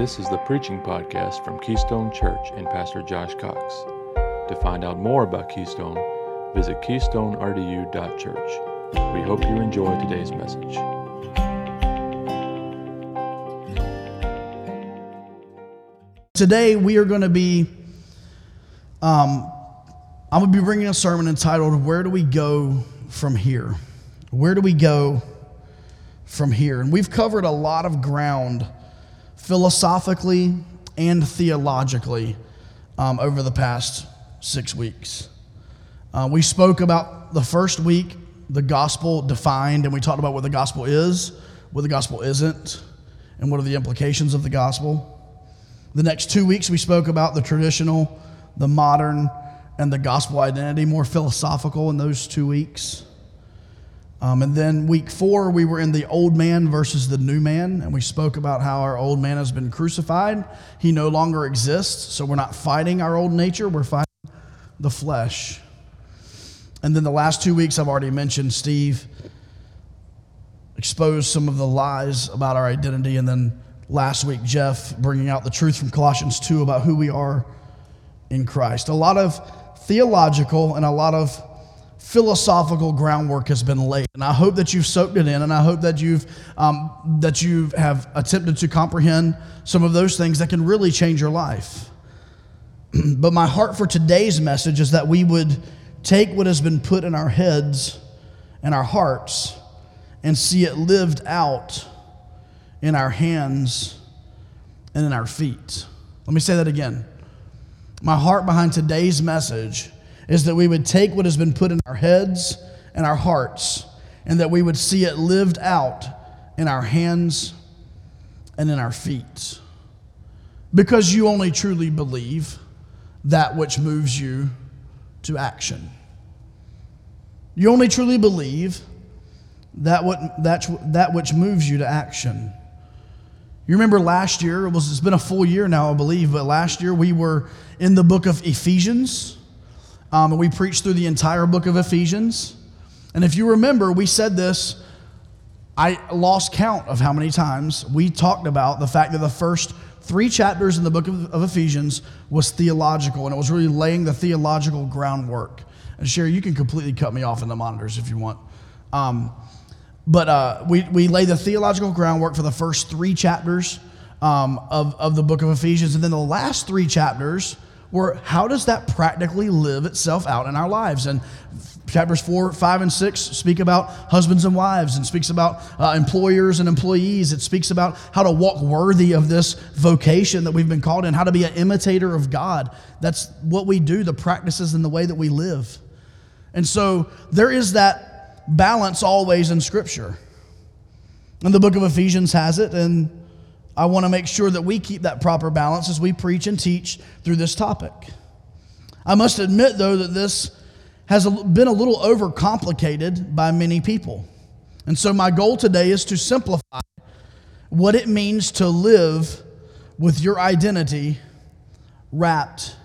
This is the preaching podcast from Keystone Church and Pastor Josh Cox. To find out more about Keystone, visit keystonerdu.church. We hope you enjoy today's message. Today we are going to be, um, I'm going to be bringing a sermon entitled "Where Do We Go From Here?" Where do we go from here? And we've covered a lot of ground philosophically and theologically um, over the past six weeks. Uh, we spoke about the first week, the gospel defined, and we talked about what the gospel is, what the gospel isn't, and what are the implications of the gospel. The next two weeks, we spoke about the traditional, the modern, and the gospel identity, more philosophical in those two weeks. Um, and then week four, we were in the old man versus the new man, and we spoke about how our old man has been crucified. He no longer exists, so we're not fighting our old nature, we're fighting the flesh. And then the last two weeks, I've already mentioned Steve exposed some of the lies about our identity, and then last week, Jeff bringing out the truth from Colossians 2 about who we are in Christ. A lot of theological and a lot of philosophical groundwork has been laid. And i hope that you've soaked it in and i hope that you've um, that you have attempted to comprehend some of those things that can really change your life. But my heart for today's message is that we would take what has been put in our heads and our hearts and see it lived out in our hands and in our feet. Let me say that again. My heart behind today's message is that we would take what has been put in our heads and our hearts and that we would see it lived out in our hands and in our feet. Because you only truly believe that which moves you to action. You only truly believe that, what, that, that which moves you to action. You remember last year, it was, it's been a full year now, I believe, but last year we were in the book of Ephesians. Um, and we preached through the entire book of Ephesians. And if you remember, we said this, I lost count of how many times we talked about the fact that the first three chapters in the book of, of Ephesians was theological, and it was really laying the theological groundwork. And Sherry, you can completely cut me off in the monitors if you want. Um, but uh, we, we lay the theological groundwork for the first three chapters um, of, of the book of Ephesians. And then the last three chapters where how does that practically live itself out in our lives? And chapters 4 5 and 6 speak about husbands and wives and speaks about uh, employers and employees. It speaks about how to walk worthy of this vocation that we've been called in how to be an imitator of god. That's what we do the practices and the way that we live. And so there is that balance always in scripture. And the book of ephesians has it and I want to make sure that we keep that proper balance as we preach and teach through this topic. I must admit, though, that this has been a little overcomplicated by many people. And so, my goal today is to simplify what it means to live with your identity wrapped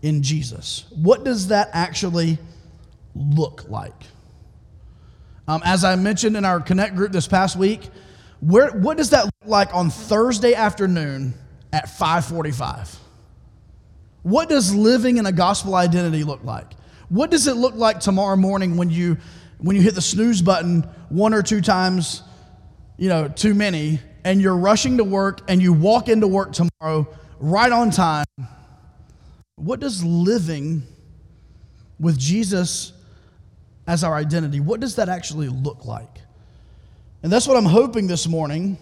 in Jesus. What does that actually look like? Um, as I mentioned in our Connect group this past week, where, what does that look like on Thursday afternoon at 545? What does living in a gospel identity look like? What does it look like tomorrow morning when you when you hit the snooze button one or two times, you know, too many, and you're rushing to work and you walk into work tomorrow right on time? What does living with Jesus as our identity, what does that actually look like? And that's what I'm hoping this morning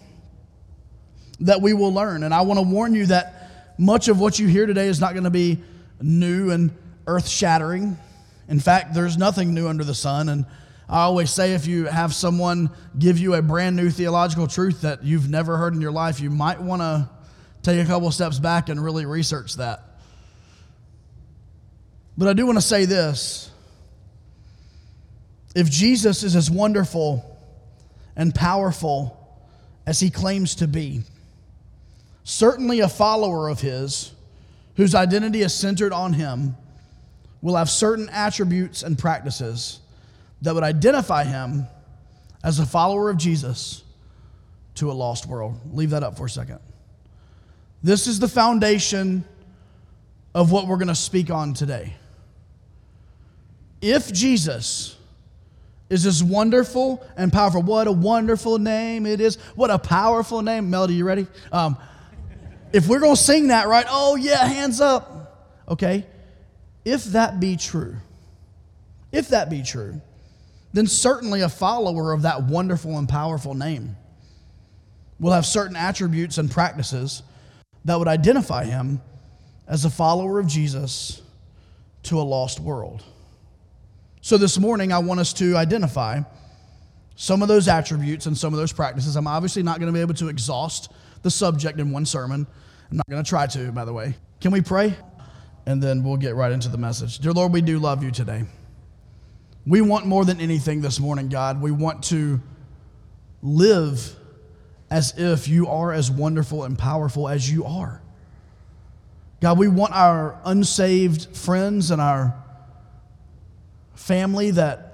that we will learn. And I want to warn you that much of what you hear today is not going to be new and earth shattering. In fact, there's nothing new under the sun. And I always say if you have someone give you a brand new theological truth that you've never heard in your life, you might want to take a couple steps back and really research that. But I do want to say this if Jesus is as wonderful and powerful as he claims to be. Certainly, a follower of his whose identity is centered on him will have certain attributes and practices that would identify him as a follower of Jesus to a lost world. Leave that up for a second. This is the foundation of what we're going to speak on today. If Jesus is this wonderful and powerful, what a wonderful name it is. What a powerful name. Melody, you ready? Um, if we're going to sing that, right? Oh, yeah, hands up. Okay. If that be true, if that be true, then certainly a follower of that wonderful and powerful name will have certain attributes and practices that would identify him as a follower of Jesus to a lost world. So this morning, I want us to identify some of those attributes and some of those practices. I'm obviously not going to be able to exhaust the subject in one sermon. I'm not going to try to, by the way. Can we pray? And then we'll get right into the message. Dear Lord, we do love you today. We want more than anything this morning, God. We want to live as if you are as wonderful and powerful as you are. God, we want our unsaved friends and our family that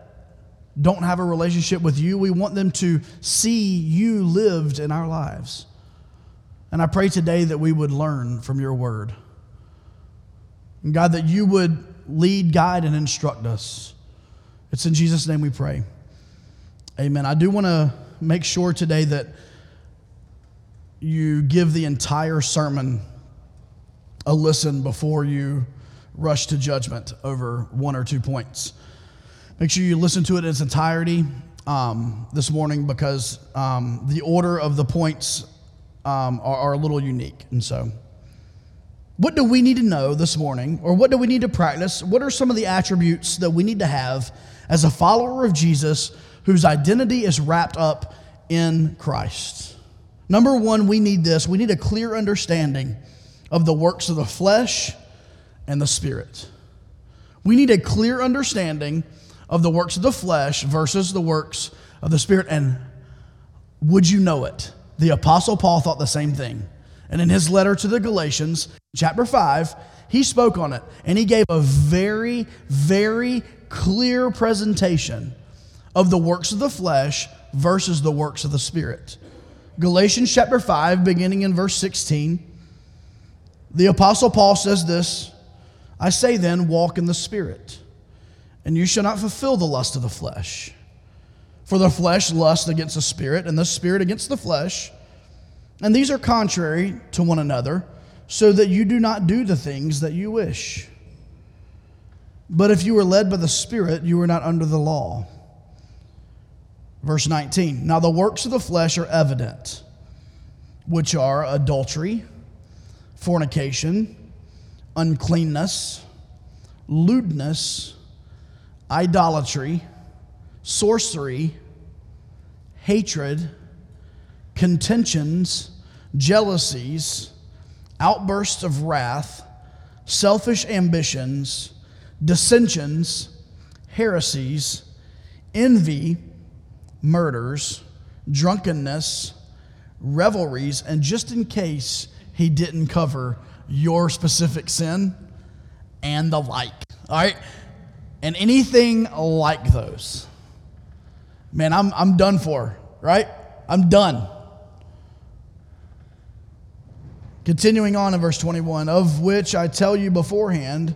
don't have a relationship with you, we want them to see you lived in our lives. And I pray today that we would learn from your word. And God, that you would lead, guide, and instruct us. It's in Jesus' name we pray. Amen. I do want to make sure today that you give the entire sermon a listen before you rush to judgment over one or two points. Make sure you listen to it in its entirety um, this morning because um, the order of the points um, are, are a little unique. And so, what do we need to know this morning, or what do we need to practice? What are some of the attributes that we need to have as a follower of Jesus whose identity is wrapped up in Christ? Number one, we need this. We need a clear understanding of the works of the flesh and the spirit. We need a clear understanding of the works of the flesh versus the works of the spirit. And would you know it? The Apostle Paul thought the same thing. And in his letter to the Galatians, chapter 5, he spoke on it and he gave a very, very clear presentation of the works of the flesh versus the works of the Spirit. Galatians chapter 5, beginning in verse 16, the Apostle Paul says this I say then, walk in the Spirit, and you shall not fulfill the lust of the flesh. For the flesh lusts against the Spirit, and the Spirit against the flesh. And these are contrary to one another, so that you do not do the things that you wish. But if you are led by the Spirit, you are not under the law. Verse 19 Now the works of the flesh are evident, which are adultery, fornication, uncleanness, lewdness, idolatry, sorcery, hatred, contentions, jealousies, outbursts of wrath, selfish ambitions dissensions, heresies, envy, murders, drunkenness, revelries, and just in case he didn't cover your specific sin and the like. All right? And anything like those. Man, I'm, I'm done for, right? I'm done. Continuing on in verse 21, of which I tell you beforehand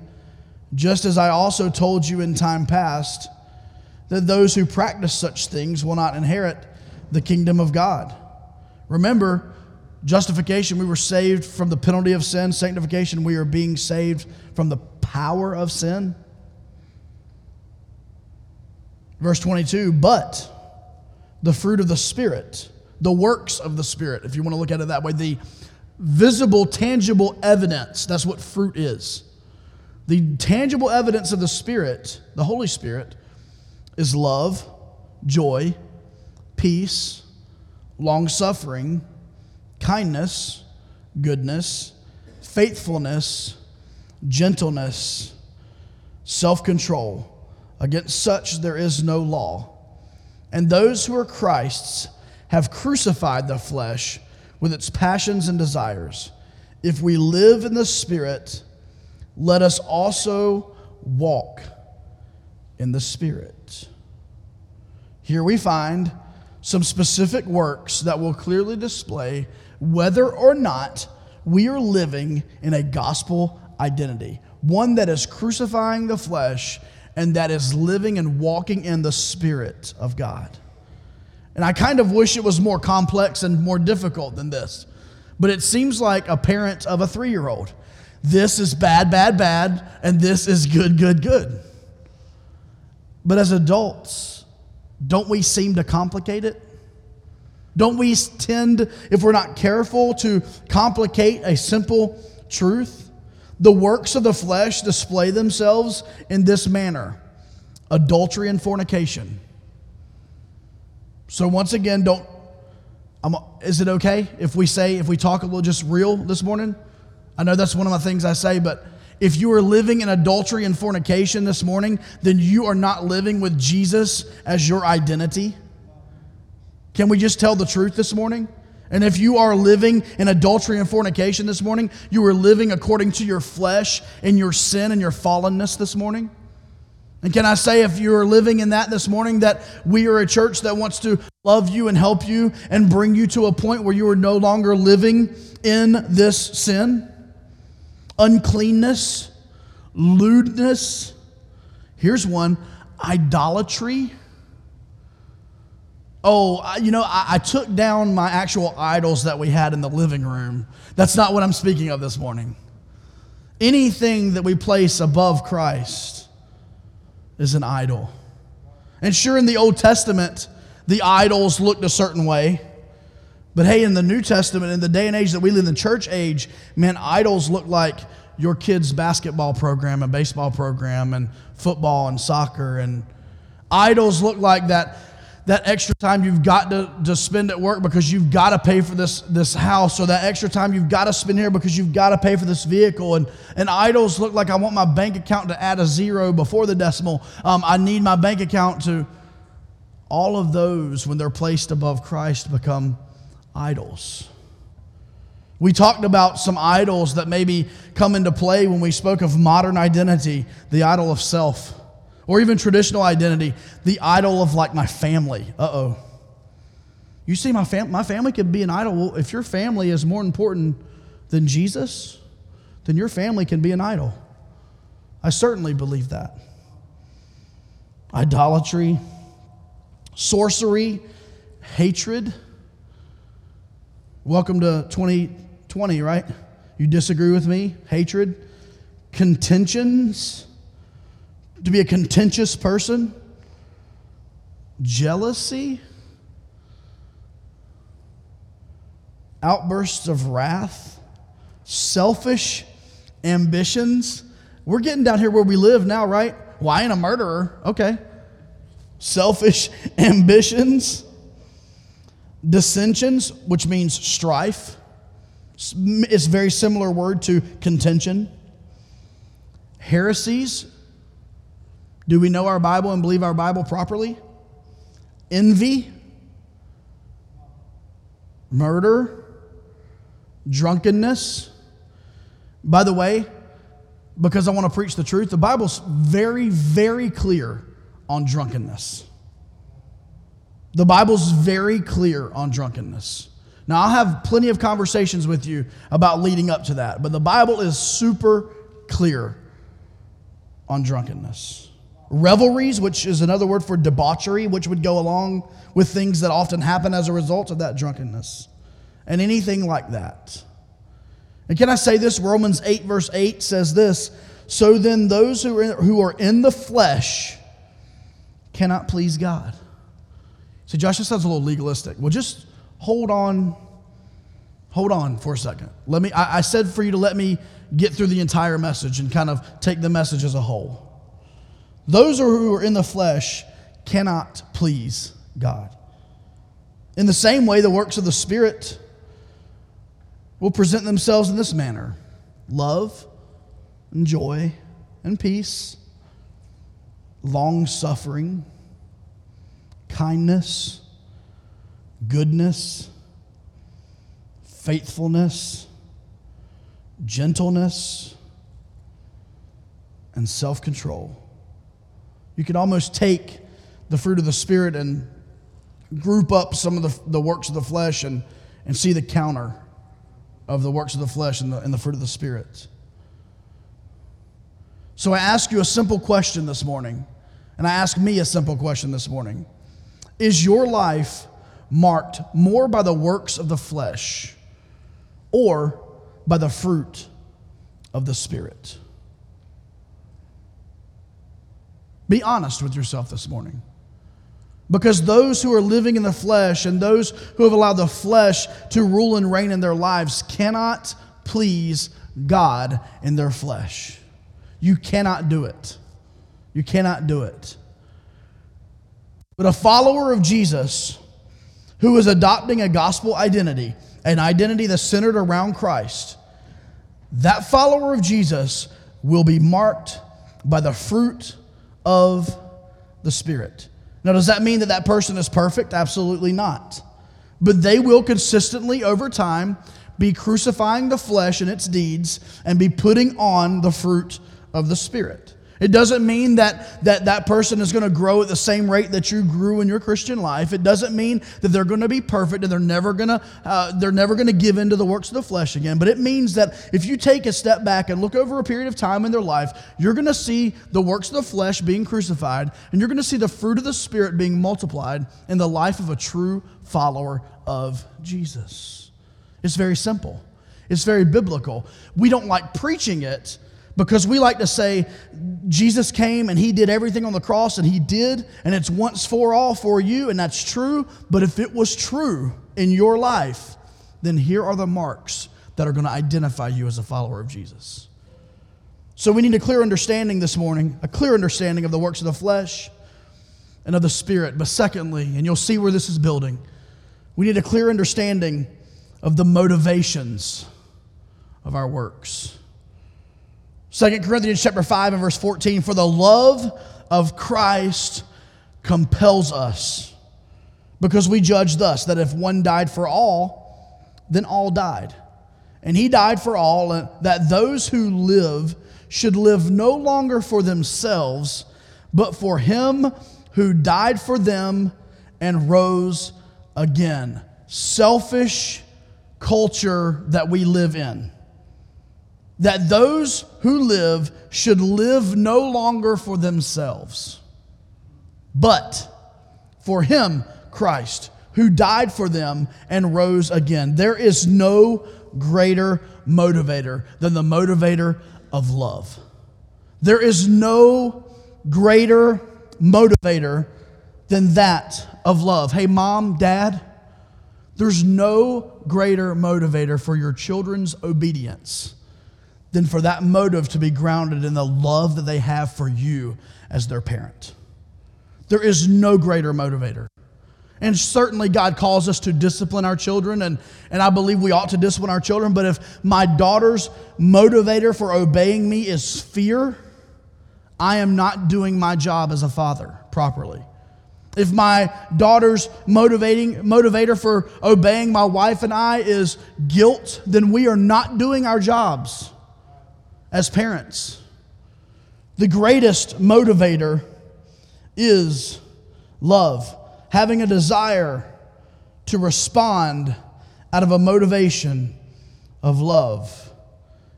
just as I also told you in time past that those who practice such things will not inherit the kingdom of God. Remember, justification, we were saved from the penalty of sin. Sanctification, we are being saved from the power of sin. Verse 22 But the fruit of the Spirit, the works of the Spirit, if you want to look at it that way, the visible, tangible evidence, that's what fruit is the tangible evidence of the Spirit, the Holy Spirit, is love, joy, peace, long suffering, kindness, goodness, faithfulness, gentleness, self control. Against such there is no law. And those who are Christ's have crucified the flesh with its passions and desires. If we live in the Spirit, let us also walk in the Spirit. Here we find some specific works that will clearly display whether or not we are living in a gospel identity, one that is crucifying the flesh and that is living and walking in the Spirit of God. And I kind of wish it was more complex and more difficult than this. But it seems like a parent of a three year old. This is bad, bad, bad, and this is good, good, good. But as adults, don't we seem to complicate it? Don't we tend, if we're not careful, to complicate a simple truth? The works of the flesh display themselves in this manner adultery and fornication. So, once again, don't. I'm, is it okay if we say, if we talk a little just real this morning? I know that's one of my things I say, but if you are living in adultery and fornication this morning, then you are not living with Jesus as your identity. Can we just tell the truth this morning? And if you are living in adultery and fornication this morning, you are living according to your flesh and your sin and your fallenness this morning. And can I say, if you're living in that this morning, that we are a church that wants to love you and help you and bring you to a point where you are no longer living in this sin? Uncleanness, lewdness. Here's one idolatry Oh, you know, I, I, took down my actual idols that we had in the living room. That's not what I'm speaking of this morning. Anything that we place above Christ is an idol. And sure, in the Old Testament, the idols looked a certain way. But hey, in the New Testament, in the day and age that we live in, the church age, man, idols look like your kid's basketball program and baseball program and football and soccer. And idols look like that that extra time you've got to, to spend at work because you've got to pay for this, this house, or that extra time you've got to spend here because you've got to pay for this vehicle. And, and idols look like I want my bank account to add a zero before the decimal. Um, I need my bank account to. All of those, when they're placed above Christ, become idols. We talked about some idols that maybe come into play when we spoke of modern identity, the idol of self or even traditional identity, the idol of like my family. Uh oh. You see, my, fam- my family could be an idol. Well, if your family is more important than Jesus, then your family can be an idol. I certainly believe that. Idolatry, sorcery, hatred. Welcome to 2020, right? You disagree with me? Hatred, contentions to be a contentious person, jealousy, outbursts of wrath, selfish ambitions. We're getting down here where we live now, right? Well, I ain't a murderer. Okay. Selfish ambitions, dissensions, which means strife. It's a very similar word to contention. Heresies, do we know our Bible and believe our Bible properly? Envy, murder, drunkenness. By the way, because I want to preach the truth, the Bible's very, very clear on drunkenness. The Bible's very clear on drunkenness. Now, I'll have plenty of conversations with you about leading up to that, but the Bible is super clear on drunkenness revelries, which is another word for debauchery, which would go along with things that often happen as a result of that drunkenness, and anything like that. And can I say this? Romans 8, verse 8 says this So then, those who are, who are in the flesh cannot please God. So, Josh, this sounds a little legalistic. Well, just hold on. Hold on for a second. Let me, I, I said for you to let me get through the entire message and kind of take the message as a whole. Those who are in the flesh cannot please God. In the same way, the works of the Spirit will present themselves in this manner love and joy and peace, long suffering, kindness, goodness, faithfulness, gentleness, and self control. You could almost take the fruit of the Spirit and group up some of the, the works of the flesh and, and see the counter of the works of the flesh and the, and the fruit of the Spirit. So I ask you a simple question this morning, and I ask me a simple question this morning Is your life marked more by the works of the flesh or by the fruit of the Spirit? Be honest with yourself this morning. Because those who are living in the flesh and those who have allowed the flesh to rule and reign in their lives cannot please God in their flesh. You cannot do it. You cannot do it. But a follower of Jesus who is adopting a gospel identity, an identity that's centered around Christ, that follower of Jesus will be marked by the fruit of the Spirit. Now, does that mean that that person is perfect? Absolutely not. But they will consistently, over time, be crucifying the flesh and its deeds and be putting on the fruit of the Spirit. It doesn't mean that that, that person is going to grow at the same rate that you grew in your Christian life. It doesn't mean that they're going to be perfect and they're never going to uh, they're never going to give in to the works of the flesh again. But it means that if you take a step back and look over a period of time in their life, you're going to see the works of the flesh being crucified and you're going to see the fruit of the Spirit being multiplied in the life of a true follower of Jesus. It's very simple. It's very biblical. We don't like preaching it because we like to say Jesus came and he did everything on the cross and he did, and it's once for all for you, and that's true. But if it was true in your life, then here are the marks that are going to identify you as a follower of Jesus. So we need a clear understanding this morning, a clear understanding of the works of the flesh and of the spirit. But secondly, and you'll see where this is building, we need a clear understanding of the motivations of our works. 2 Corinthians chapter 5 and verse 14 for the love of Christ compels us because we judge thus that if one died for all then all died. And he died for all that those who live should live no longer for themselves but for him who died for them and rose again. Selfish culture that we live in that those who live should live no longer for themselves, but for Him, Christ, who died for them and rose again. There is no greater motivator than the motivator of love. There is no greater motivator than that of love. Hey, mom, dad, there's no greater motivator for your children's obedience than for that motive to be grounded in the love that they have for you as their parent. There is no greater motivator. And certainly, God calls us to discipline our children, and, and I believe we ought to discipline our children. But if my daughter's motivator for obeying me is fear, I am not doing my job as a father properly. If my daughter's motivating motivator for obeying my wife and I is guilt, then we are not doing our jobs as parents. The greatest motivator is love, having a desire to respond out of a motivation of love.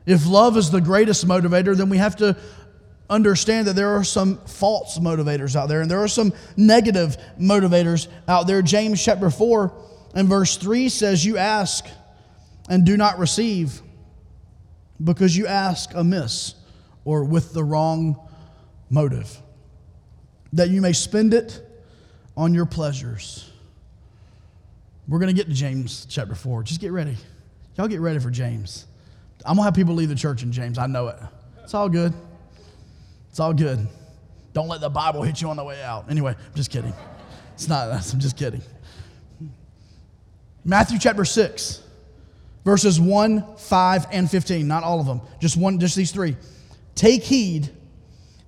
If love is the greatest motivator, then we have to understand that there are some false motivators out there and there are some negative motivators out there. James chapter 4 and verse 3 says, You ask and do not receive because you ask amiss or with the wrong motive, that you may spend it on your pleasures. We're going to get to James chapter 4. Just get ready. Y'all get ready for James. I'm going to have people leave the church in James. I know it. It's all good. It's all good. Don't let the Bible hit you on the way out. Anyway, I'm just kidding. It's not, I'm just kidding. Matthew chapter 6 verses 1, 5, and 15. Not all of them, just one, just these three. Take heed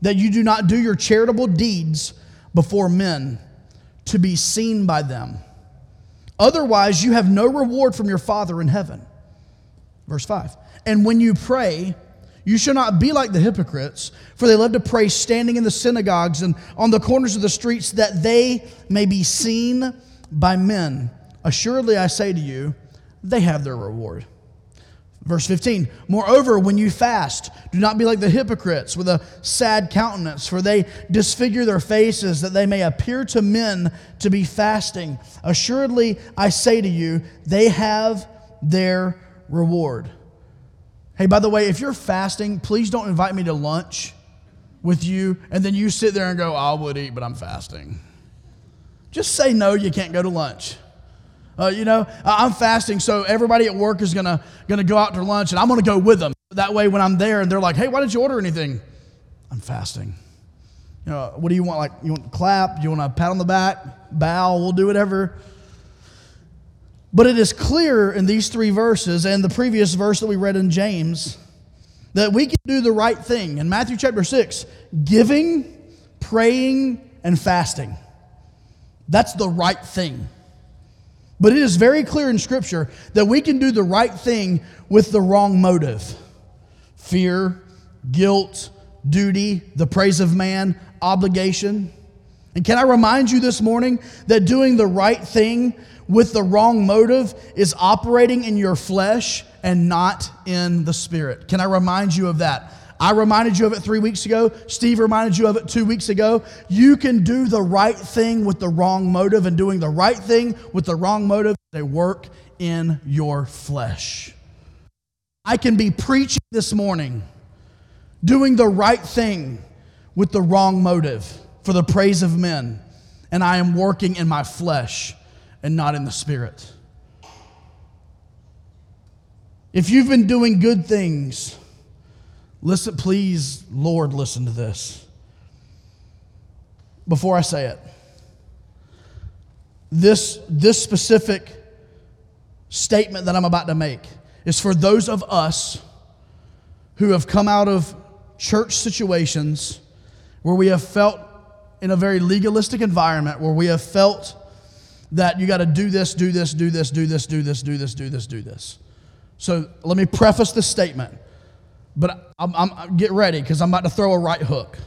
that you do not do your charitable deeds before men to be seen by them. Otherwise, you have no reward from your Father in heaven. Verse 5. And when you pray, you shall not be like the hypocrites, for they love to pray standing in the synagogues and on the corners of the streets, that they may be seen by men. Assuredly, I say to you, they have their reward. Verse 15, moreover, when you fast, do not be like the hypocrites with a sad countenance, for they disfigure their faces that they may appear to men to be fasting. Assuredly, I say to you, they have their reward. Hey, by the way, if you're fasting, please don't invite me to lunch with you and then you sit there and go, I would eat, but I'm fasting. Just say no, you can't go to lunch. Uh, you know, I'm fasting, so everybody at work is gonna gonna go out to lunch, and I'm gonna go with them. That way, when I'm there, and they're like, "Hey, why didn't you order anything?" I'm fasting. You know, what do you want? Like, you want to clap? You want a pat on the back? Bow? We'll do whatever. But it is clear in these three verses and the previous verse that we read in James that we can do the right thing. In Matthew chapter 6, giving, praying, and fasting. That's the right thing. But it is very clear in Scripture that we can do the right thing with the wrong motive fear, guilt, duty, the praise of man, obligation. And can I remind you this morning that doing the right thing with the wrong motive is operating in your flesh and not in the spirit? Can I remind you of that? I reminded you of it three weeks ago. Steve reminded you of it two weeks ago. You can do the right thing with the wrong motive, and doing the right thing with the wrong motive, they work in your flesh. I can be preaching this morning, doing the right thing with the wrong motive for the praise of men, and I am working in my flesh and not in the spirit. If you've been doing good things, Listen, please, Lord, listen to this. Before I say it, this, this specific statement that I'm about to make is for those of us who have come out of church situations where we have felt in a very legalistic environment, where we have felt that you got to do this, do this, do this, do this, do this, do this, do this, do this. So let me preface this statement. But I'm, I'm get ready because I'm about to throw a right hook.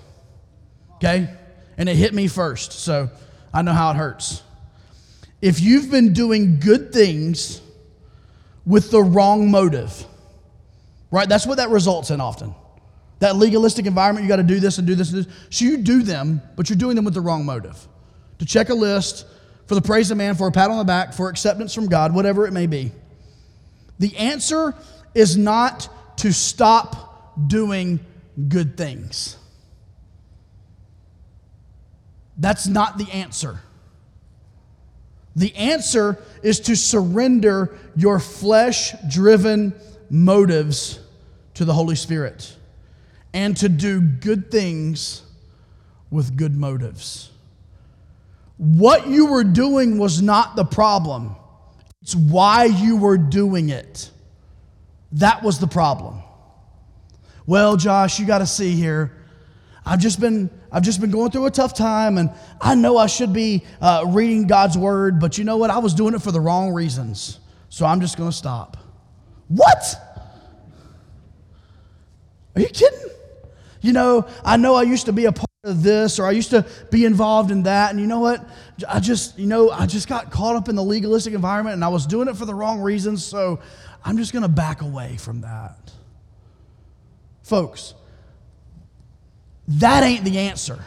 Okay? And it hit me first, so I know how it hurts. If you've been doing good things with the wrong motive, right? That's what that results in often. That legalistic environment, you got to do this and do this and this. So you do them, but you're doing them with the wrong motive. To check a list, for the praise of man, for a pat on the back, for acceptance from God, whatever it may be. The answer is not to stop doing good things. That's not the answer. The answer is to surrender your flesh driven motives to the Holy Spirit and to do good things with good motives. What you were doing was not the problem, it's why you were doing it. That was the problem. Well, Josh, you got to see here. I've just been I've just been going through a tough time, and I know I should be uh, reading God's word, but you know what? I was doing it for the wrong reasons, so I'm just going to stop. What? Are you kidding? You know, I know I used to be a part of this, or I used to be involved in that, and you know what? I just, you know, I just got caught up in the legalistic environment, and I was doing it for the wrong reasons, so I'm just going to back away from that. Folks, that ain't the answer.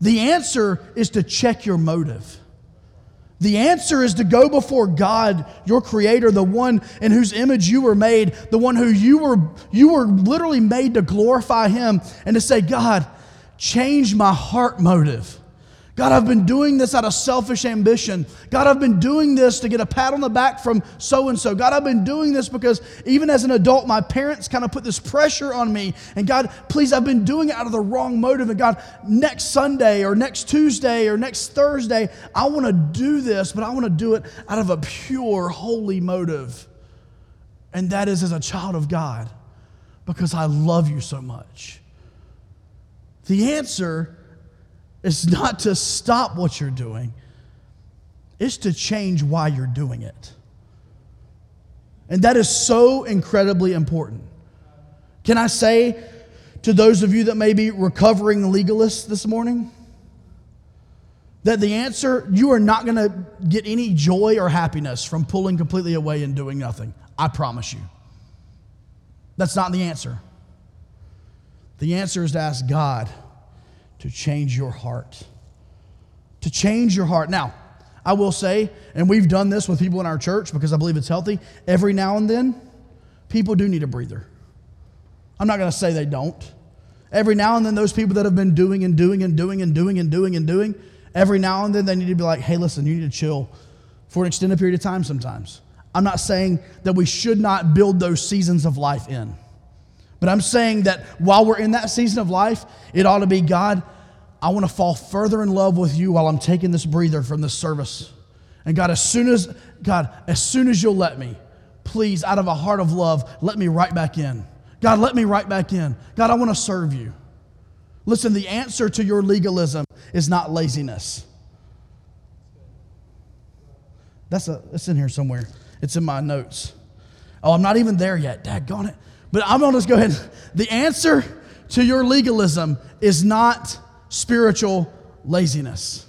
The answer is to check your motive. The answer is to go before God, your creator, the one in whose image you were made, the one who you were you were literally made to glorify him and to say, God, change my heart motive. God, I've been doing this out of selfish ambition. God, I've been doing this to get a pat on the back from so and so. God, I've been doing this because even as an adult, my parents kind of put this pressure on me. And God, please, I've been doing it out of the wrong motive. And God, next Sunday or next Tuesday or next Thursday, I want to do this, but I want to do it out of a pure, holy motive. And that is as a child of God because I love you so much. The answer is not to stop what you're doing, it's to change why you're doing it. And that is so incredibly important. Can I say to those of you that may be recovering legalists this morning that the answer, you are not going to get any joy or happiness from pulling completely away and doing nothing. I promise you. That's not the answer. The answer is to ask God to change your heart. To change your heart. Now, I will say, and we've done this with people in our church because I believe it's healthy, every now and then, people do need a breather. I'm not going to say they don't. Every now and then, those people that have been doing and doing and doing and doing and doing and doing, every now and then they need to be like, hey, listen, you need to chill for an extended period of time sometimes. I'm not saying that we should not build those seasons of life in. But I'm saying that while we're in that season of life, it ought to be God, I want to fall further in love with you while I'm taking this breather from this service. And God, as soon as, God, as soon as you'll let me, please, out of a heart of love, let me right back in. God, let me right back in. God, I want to serve you. Listen, the answer to your legalism is not laziness. That's a, it's in here somewhere. It's in my notes. Oh, I'm not even there yet. Daggone it. But I'm going to just go ahead. The answer to your legalism is not spiritual laziness.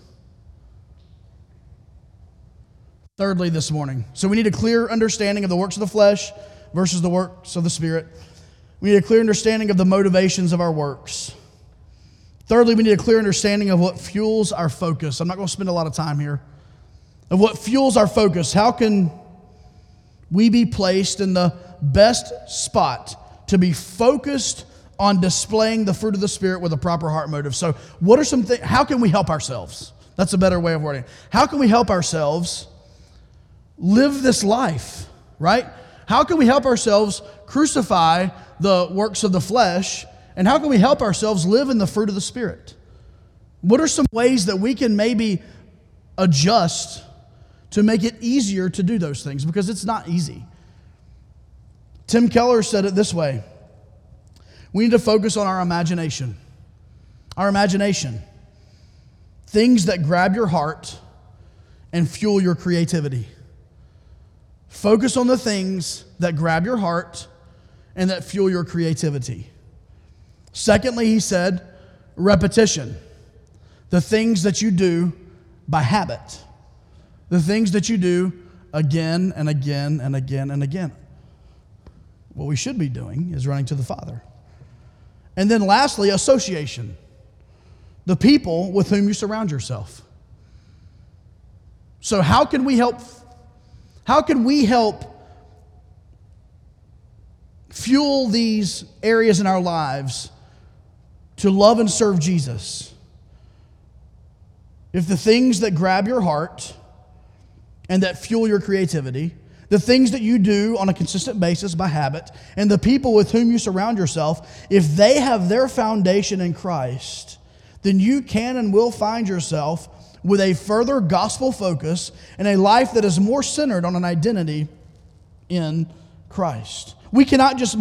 Thirdly, this morning, so we need a clear understanding of the works of the flesh versus the works of the Spirit. We need a clear understanding of the motivations of our works. Thirdly, we need a clear understanding of what fuels our focus. I'm not going to spend a lot of time here. Of what fuels our focus. How can we be placed in the best spot to be focused on displaying the fruit of the Spirit with a proper heart motive. So, what are some things, how can we help ourselves? That's a better way of wording it. How can we help ourselves live this life, right? How can we help ourselves crucify the works of the flesh? And how can we help ourselves live in the fruit of the Spirit? What are some ways that we can maybe adjust to make it easier to do those things? Because it's not easy. Tim Keller said it this way We need to focus on our imagination. Our imagination. Things that grab your heart and fuel your creativity. Focus on the things that grab your heart and that fuel your creativity. Secondly, he said, repetition. The things that you do by habit. The things that you do again and again and again and again. What we should be doing is running to the Father. And then lastly, association. The people with whom you surround yourself. So how can we help how can we help fuel these areas in our lives to love and serve Jesus? If the things that grab your heart and that fuel your creativity the things that you do on a consistent basis by habit, and the people with whom you surround yourself, if they have their foundation in Christ, then you can and will find yourself with a further gospel focus and a life that is more centered on an identity in Christ. We cannot just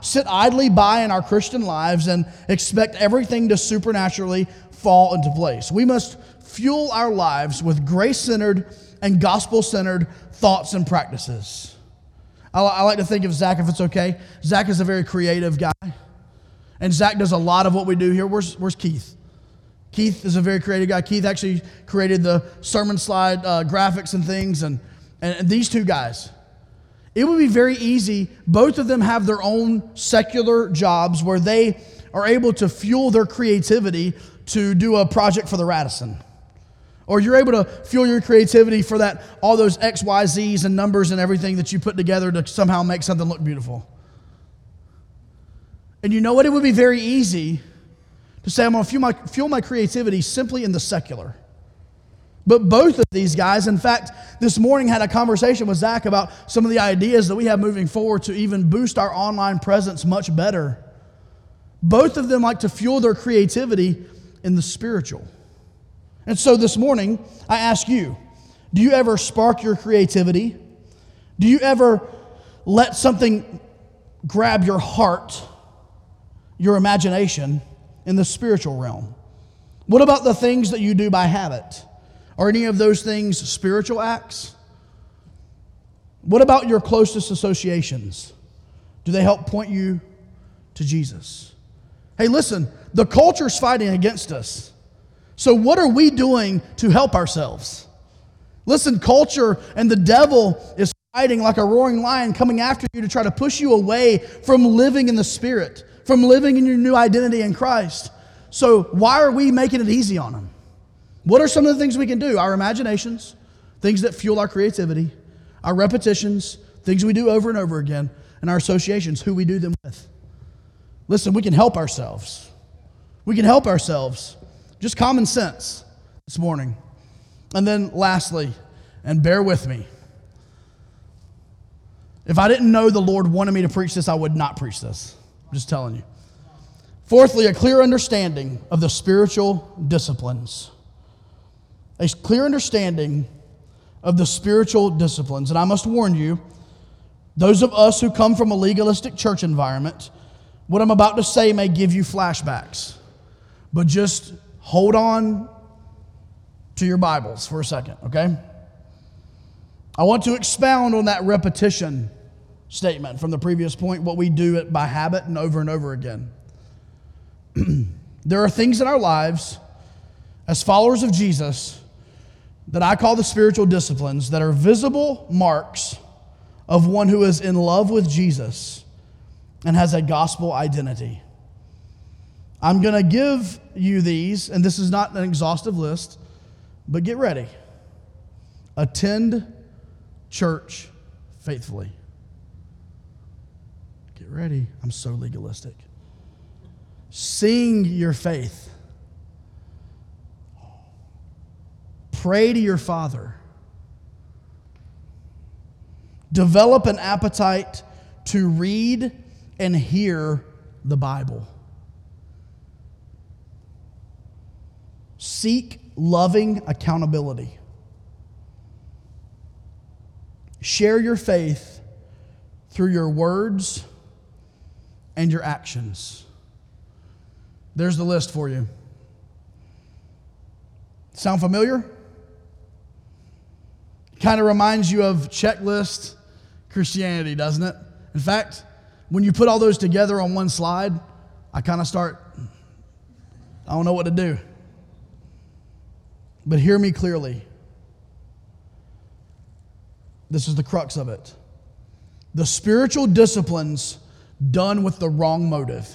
sit idly by in our Christian lives and expect everything to supernaturally fall into place. We must fuel our lives with grace centered and gospel centered thoughts and practices. I, I like to think of Zach, if it's okay. Zach is a very creative guy, and Zach does a lot of what we do here. Where's, where's Keith? Keith is a very creative guy. Keith actually created the sermon slide uh, graphics and things, and, and, and these two guys. It would be very easy. Both of them have their own secular jobs where they are able to fuel their creativity to do a project for the Radisson or you're able to fuel your creativity for that, all those X, Y, Z's and numbers and everything that you put together to somehow make something look beautiful. And you know what? It would be very easy to say, I'm going to fuel my, fuel my creativity simply in the secular. But both of these guys, in fact, this morning had a conversation with Zach about some of the ideas that we have moving forward to even boost our online presence much better. Both of them like to fuel their creativity in the spiritual. And so this morning, I ask you do you ever spark your creativity? Do you ever let something grab your heart, your imagination in the spiritual realm? What about the things that you do by habit? Are any of those things spiritual acts? What about your closest associations? Do they help point you to Jesus? Hey, listen, the culture's fighting against us. So, what are we doing to help ourselves? Listen, culture and the devil is fighting like a roaring lion coming after you to try to push you away from living in the Spirit, from living in your new identity in Christ. So, why are we making it easy on them? What are some of the things we can do? Our imaginations, things that fuel our creativity, our repetitions, things we do over and over again, and our associations, who we do them with. Listen, we can help ourselves. We can help ourselves. Just common sense this morning. And then, lastly, and bear with me. If I didn't know the Lord wanted me to preach this, I would not preach this. I'm just telling you. Fourthly, a clear understanding of the spiritual disciplines. A clear understanding of the spiritual disciplines. And I must warn you, those of us who come from a legalistic church environment, what I'm about to say may give you flashbacks. But just hold on to your Bibles for a second, okay? I want to expound on that repetition statement from the previous point, what we do it by habit and over and over again. there are things in our lives as followers of Jesus that I call the spiritual disciplines that are visible marks of one who is in love with Jesus and has a gospel identity. I'm going to give you these, and this is not an exhaustive list, but get ready. Attend church faithfully. Get ready. I'm so legalistic. Sing your faith. Pray to your Father. Develop an appetite to read and hear the Bible. Seek loving accountability. Share your faith through your words and your actions. There's the list for you. Sound familiar? Kind of reminds you of checklist Christianity, doesn't it? In fact, when you put all those together on one slide, I kind of start, I don't know what to do. But hear me clearly. This is the crux of it. The spiritual disciplines done with the wrong motive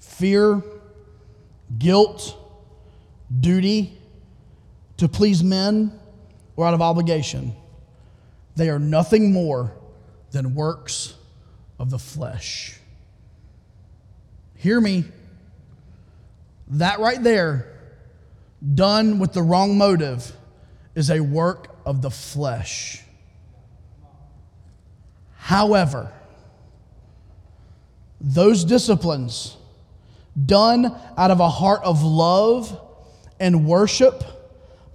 fear, guilt, duty, to please men, or out of obligation. They are nothing more than works of the flesh. Hear me. That right there, done with the wrong motive, is a work of the flesh. However, those disciplines done out of a heart of love and worship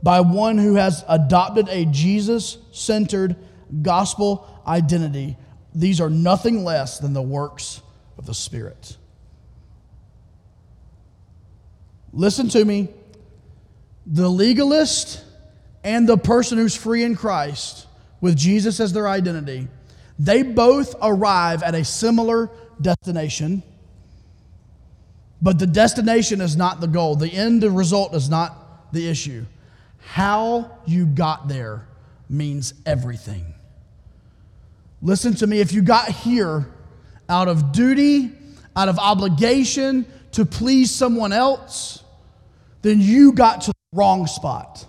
by one who has adopted a Jesus centered gospel identity, these are nothing less than the works of the Spirit. Listen to me. The legalist and the person who's free in Christ with Jesus as their identity, they both arrive at a similar destination. But the destination is not the goal. The end the result is not the issue. How you got there means everything. Listen to me, if you got here out of duty, out of obligation to please someone else, then you got to wrong spot.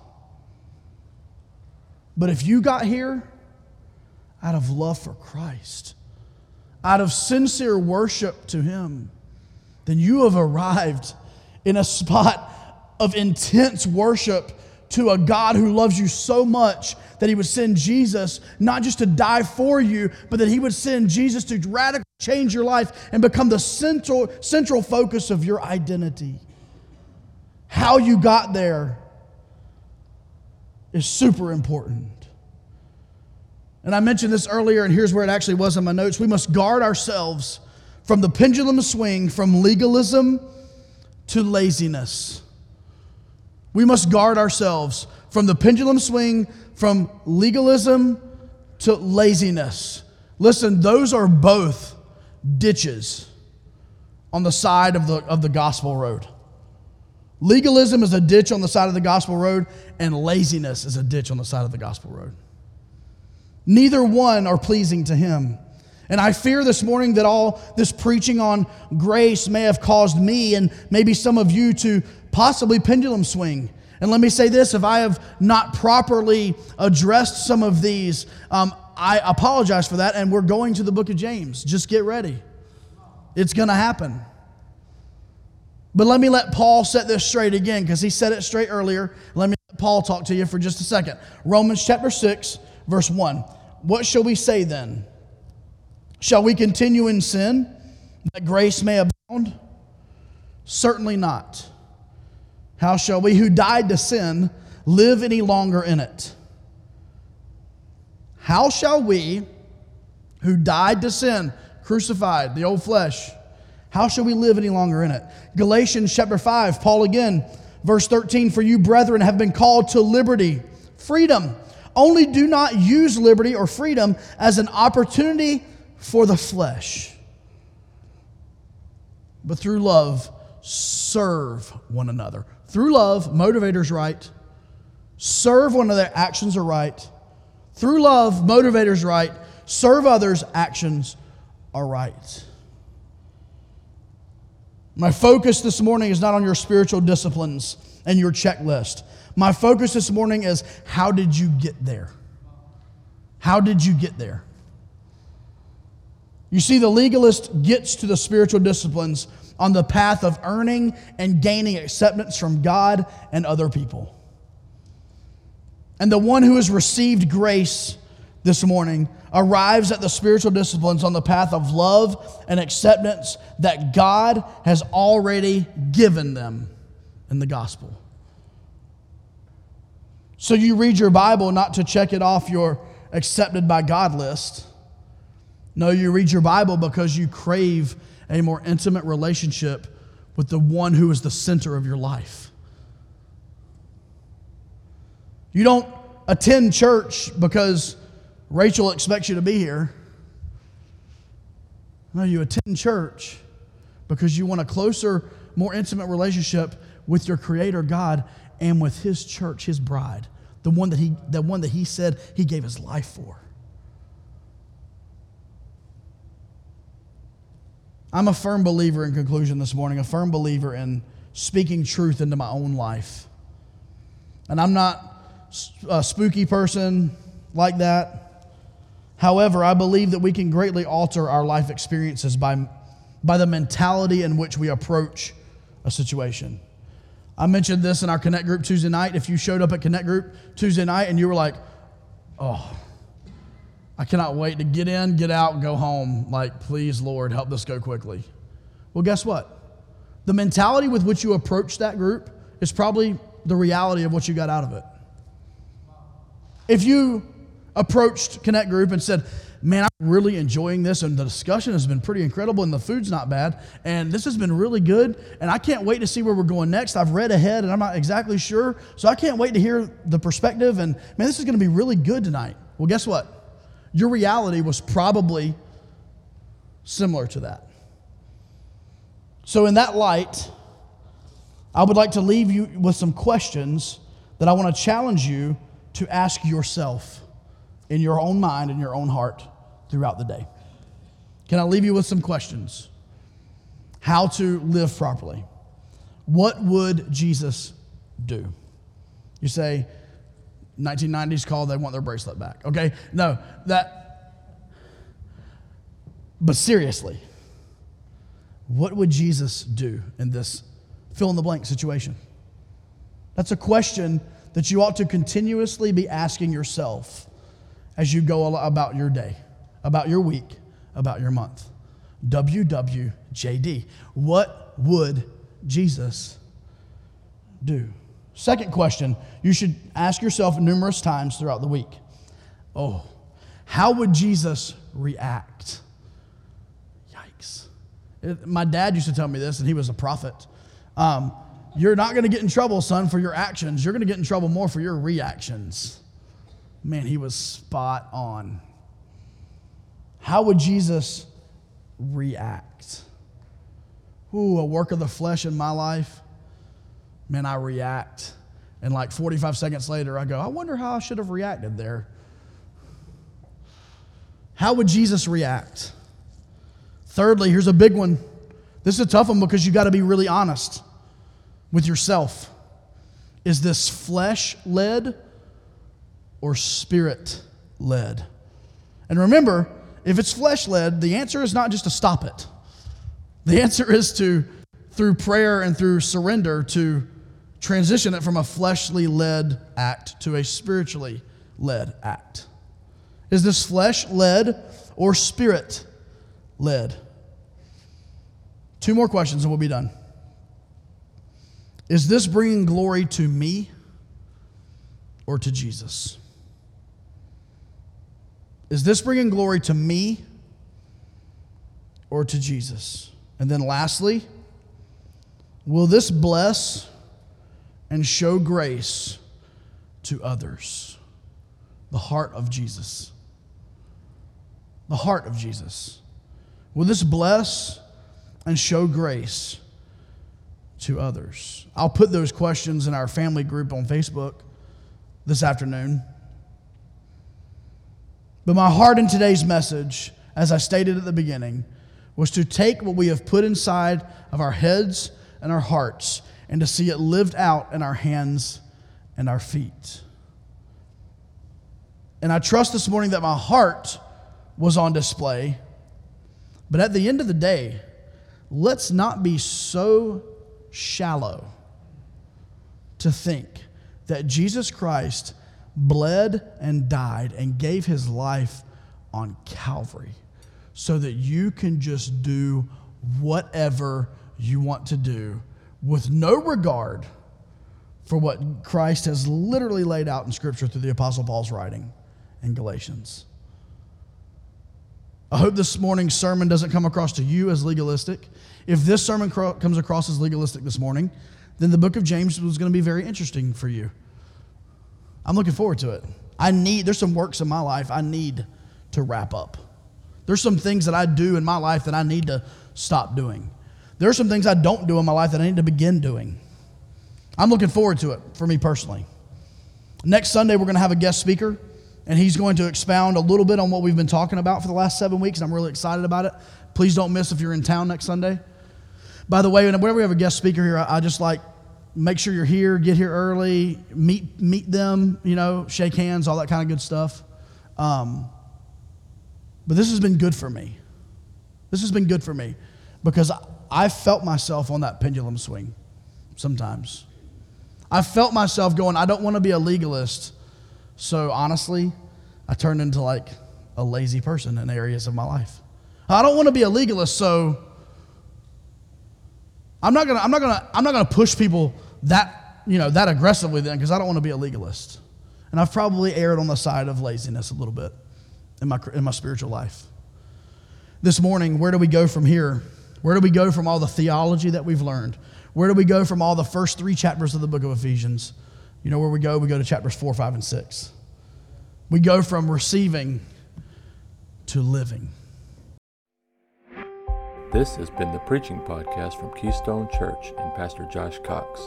But if you got here out of love for Christ, out of sincere worship to Him, then you have arrived in a spot of intense worship to a God who loves you so much that he would send Jesus not just to die for you, but that he would send Jesus to radically change your life and become the central, central focus of your identity. How you got there is super important. And I mentioned this earlier, and here's where it actually was in my notes. We must guard ourselves from the pendulum swing from legalism to laziness. We must guard ourselves from the pendulum swing from legalism to laziness. Listen, those are both ditches on the side of the, of the gospel road. Legalism is a ditch on the side of the gospel road, and laziness is a ditch on the side of the gospel road. Neither one are pleasing to him. And I fear this morning that all this preaching on grace may have caused me and maybe some of you to possibly pendulum swing. And let me say this if I have not properly addressed some of these, um, I apologize for that. And we're going to the book of James. Just get ready, it's going to happen. But let me let Paul set this straight again because he said it straight earlier. Let me let Paul talk to you for just a second. Romans chapter 6, verse 1. What shall we say then? Shall we continue in sin that grace may abound? Certainly not. How shall we who died to sin live any longer in it? How shall we who died to sin, crucified, the old flesh, how shall we live any longer in it? Galatians chapter 5, Paul again, verse 13 For you, brethren, have been called to liberty, freedom. Only do not use liberty or freedom as an opportunity for the flesh, but through love, serve one another. Through love, motivators right. Serve one another, actions are right. Through love, motivators right. Serve others, actions are right. My focus this morning is not on your spiritual disciplines and your checklist. My focus this morning is how did you get there? How did you get there? You see, the legalist gets to the spiritual disciplines on the path of earning and gaining acceptance from God and other people. And the one who has received grace this morning arrives at the spiritual disciplines on the path of love and acceptance that God has already given them in the gospel. So you read your Bible not to check it off your accepted by God list. No, you read your Bible because you crave a more intimate relationship with the one who is the center of your life. You don't attend church because Rachel expects you to be here. No, you attend church because you want a closer, more intimate relationship with your creator God and with his church, his bride, the one that he, the one that he said he gave his life for. I'm a firm believer in conclusion this morning, a firm believer in speaking truth into my own life. And I'm not a spooky person like that. However, I believe that we can greatly alter our life experiences by, by the mentality in which we approach a situation. I mentioned this in our Connect group Tuesday night. If you showed up at Connect group Tuesday night and you were like, oh, I cannot wait to get in, get out, go home. Like, please, Lord, help this go quickly. Well, guess what? The mentality with which you approach that group is probably the reality of what you got out of it. If you approached Connect Group and said, Man, I'm really enjoying this, and the discussion has been pretty incredible, and the food's not bad, and this has been really good, and I can't wait to see where we're going next. I've read ahead, and I'm not exactly sure, so I can't wait to hear the perspective, and man, this is going to be really good tonight. Well, guess what? Your reality was probably similar to that. So, in that light, I would like to leave you with some questions that I want to challenge you to ask yourself in your own mind and your own heart throughout the day. Can I leave you with some questions? How to live properly. What would Jesus do? You say, 1990s call, they want their bracelet back. Okay? No, that, but seriously, what would Jesus do in this fill in the blank situation? That's a question that you ought to continuously be asking yourself as you go about your day, about your week, about your month. WWJD. What would Jesus do? Second question you should ask yourself numerous times throughout the week. Oh, how would Jesus react? Yikes. It, my dad used to tell me this, and he was a prophet. Um, you're not going to get in trouble, son, for your actions. You're going to get in trouble more for your reactions. Man, he was spot on. How would Jesus react? Ooh, a work of the flesh in my life. Man, I react. And like 45 seconds later, I go, I wonder how I should have reacted there. How would Jesus react? Thirdly, here's a big one. This is a tough one because you got to be really honest with yourself. Is this flesh led or spirit led? And remember, if it's flesh led, the answer is not just to stop it. The answer is to, through prayer and through surrender, to transition it from a fleshly led act to a spiritually led act. Is this flesh led or spirit led? Two more questions and we'll be done. Is this bringing glory to me or to Jesus? Is this bringing glory to me or to Jesus? And then lastly, will this bless and show grace to others? The heart of Jesus. The heart of Jesus. Will this bless and show grace to others? I'll put those questions in our family group on Facebook this afternoon. But my heart in today's message, as I stated at the beginning, was to take what we have put inside of our heads and our hearts and to see it lived out in our hands and our feet. And I trust this morning that my heart was on display. But at the end of the day, let's not be so shallow to think that Jesus Christ bled and died and gave his life on Calvary so that you can just do whatever you want to do with no regard for what Christ has literally laid out in Scripture through the Apostle Paul's writing in Galatians. I hope this morning's sermon doesn't come across to you as legalistic. If this sermon comes across as legalistic this morning, then the book of James was going to be very interesting for you. I'm looking forward to it. I need, there's some works in my life I need to wrap up. There's some things that I do in my life that I need to stop doing. There are some things I don't do in my life that I need to begin doing. I'm looking forward to it for me personally. Next Sunday, we're going to have a guest speaker, and he's going to expound a little bit on what we've been talking about for the last seven weeks, and I'm really excited about it. Please don't miss if you're in town next Sunday. By the way, whenever we have a guest speaker here, I just like make sure you're here, get here early, meet meet them, you know, shake hands, all that kind of good stuff. Um, but this has been good for me. This has been good for me because I felt myself on that pendulum swing sometimes. I felt myself going, I don't want to be a legalist. So honestly, I turned into like a lazy person in areas of my life. I don't want to be a legalist, so I'm not gonna, I'm not gonna, I'm not gonna push people that, you know, that aggressively then because I don't want to be a legalist. And I've probably erred on the side of laziness a little bit in my, in my spiritual life. This morning, where do we go from here? Where do we go from all the theology that we've learned? Where do we go from all the first three chapters of the book of Ephesians? You know where we go? We go to chapters four, five, and six. We go from receiving to living. This has been the Preaching Podcast from Keystone Church and Pastor Josh Cox.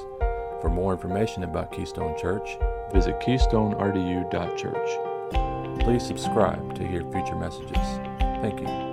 For more information about Keystone Church, visit keystonerdu.church. Please subscribe to hear future messages. Thank you.